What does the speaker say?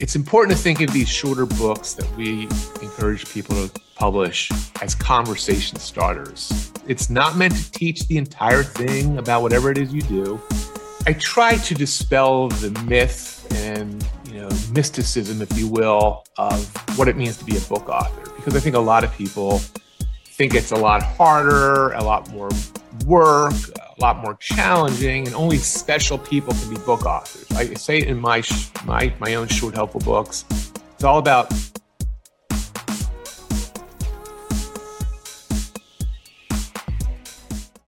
It's important to think of these shorter books that we encourage people to publish as conversation starters. It's not meant to teach the entire thing about whatever it is you do. I try to dispel the myth and you know mysticism, if you will, of what it means to be a book author, because I think a lot of people think it's a lot harder, a lot more work, lot more challenging, and only special people can be book authors. I say it in my my my own short helpful books. It's all about